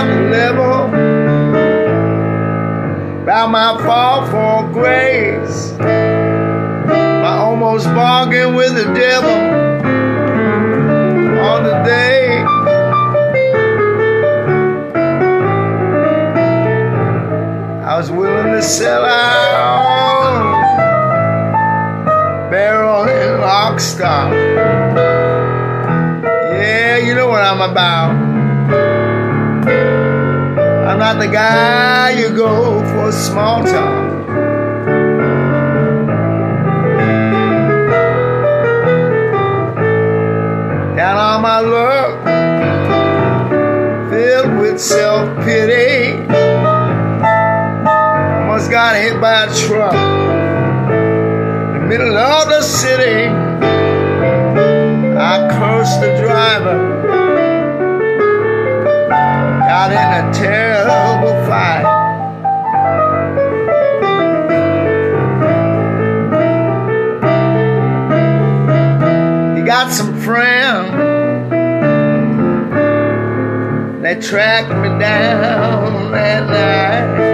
the level about my fall for grace. My almost bargain with the devil on the day. I was willing to sell out barrel and lock stock. Yeah, you know what I'm about. Not the guy you go for small talk. Down all my luck, filled with self pity. Almost got hit by a truck in the middle of the city. I cursed the driver. Got in a terrible fight. He got some friends. They tracked me down that night.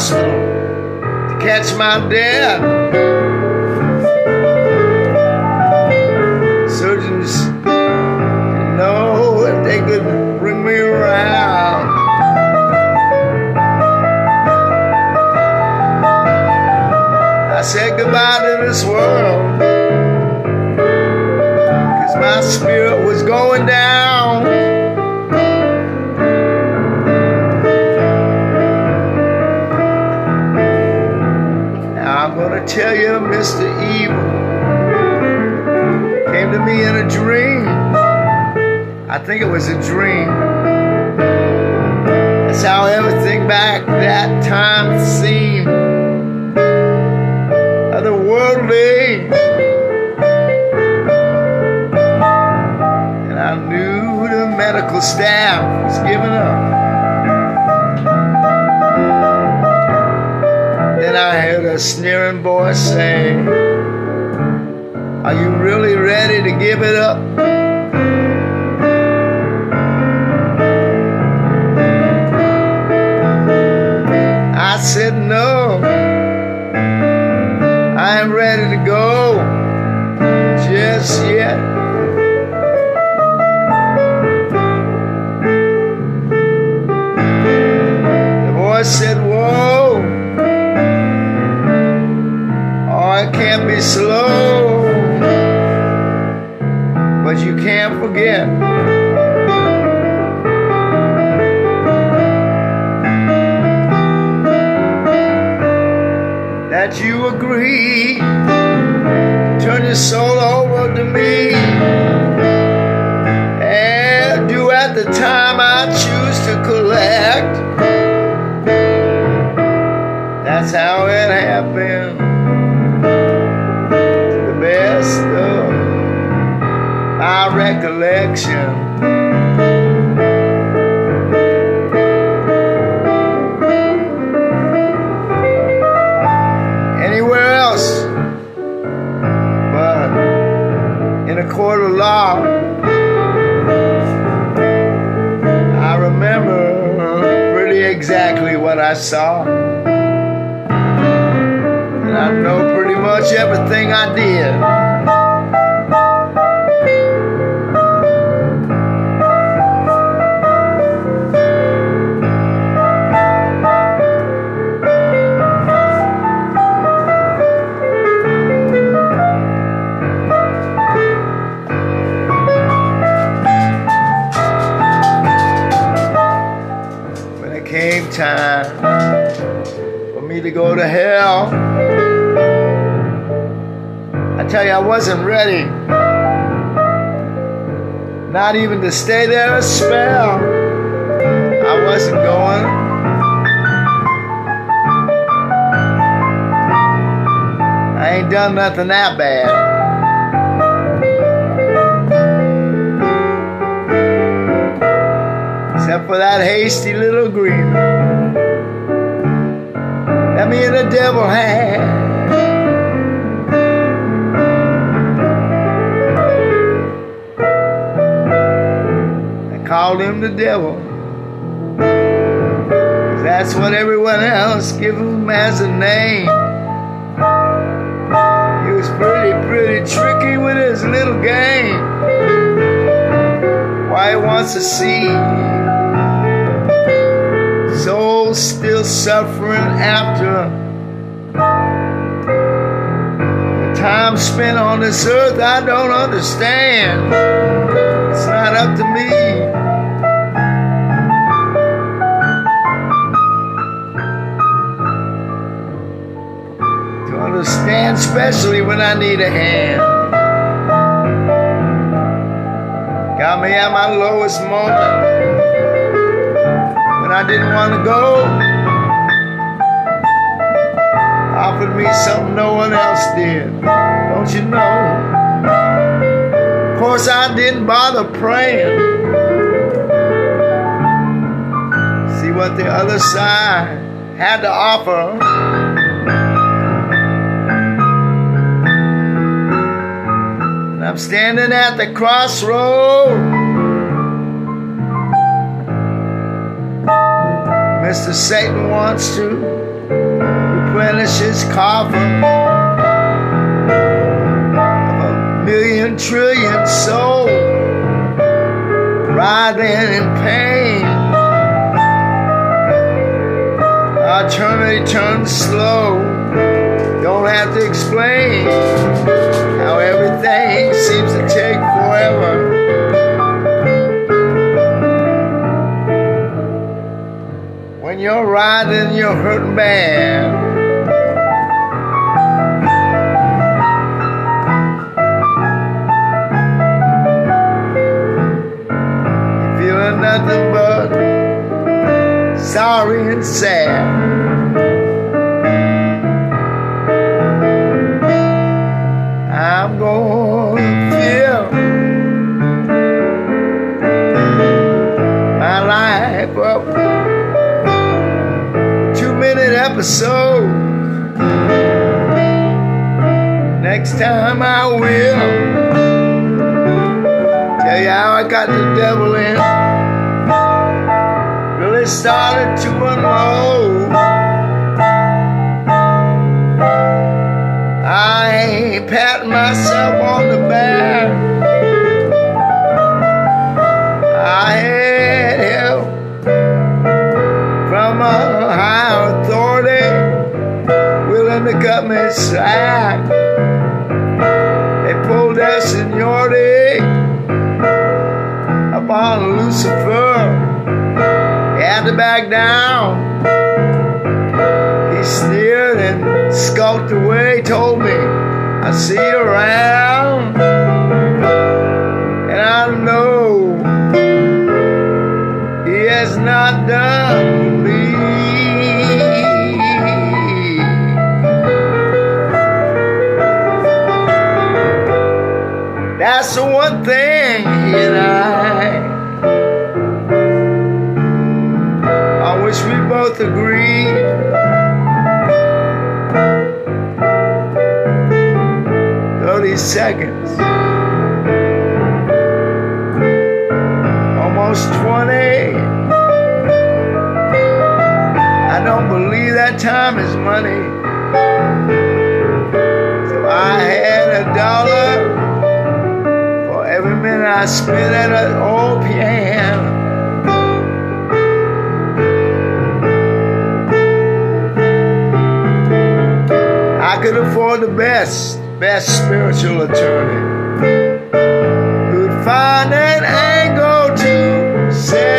Hospital to catch my death. Surgeons didn't know if they could bring me around. I said goodbye to this world. My spirit was going down. Tell you, Mr. Evil came to me in a dream. I think it was a dream. That's how everything back that time seemed otherworldly. And I knew the medical staff was giving up. Then I heard a sneering voice say, Are you really ready to give it up? I said, No. I am ready to go just yet. The voice said, slow. But you can't forget. That you agree. Turn your soul over to me. And do at the time I choose to collect. Anywhere else but in a court of law. I remember pretty exactly what I saw. And I know pretty much everything I did. Time for me to go to hell, I tell you, I wasn't ready. Not even to stay there a spell. I wasn't going. I ain't done nothing that bad. Except for that hasty little agreement that me and the devil had. I called him the devil. That's what everyone else gives him as a name. He was pretty, pretty tricky with his little game. Why he wants to see still suffering after the time spent on this earth, I don't understand. It's not up to me. To Understand, especially when I need a hand. Got me at my lowest moment when I didn't want to go. Offered me something no one else did. Don't you know? Of course, I didn't bother praying. See what the other side had to offer. I'm standing at the crossroad. Mr. Satan wants to replenish his coffer of a million trillion souls writhing in pain. Our eternity turns slow. Don't have to explain how everything seems to take forever. You're riding, you're hurting bad. Episode. Next time I will tell you how I got the devil in. Really started to unload. I ain't patting myself on the back. Willing to me slack. They pulled their seniority upon Lucifer. He had to back down. He sneered and skulked away, told me, I see you around. And I know he has not done one thing and I. I wish we both agreed. Thirty seconds. Almost twenty. I don't believe that time is money. So I had a dollar and I spit at an old piano. I could afford the best, best spiritual attorney who'd find an angle to say.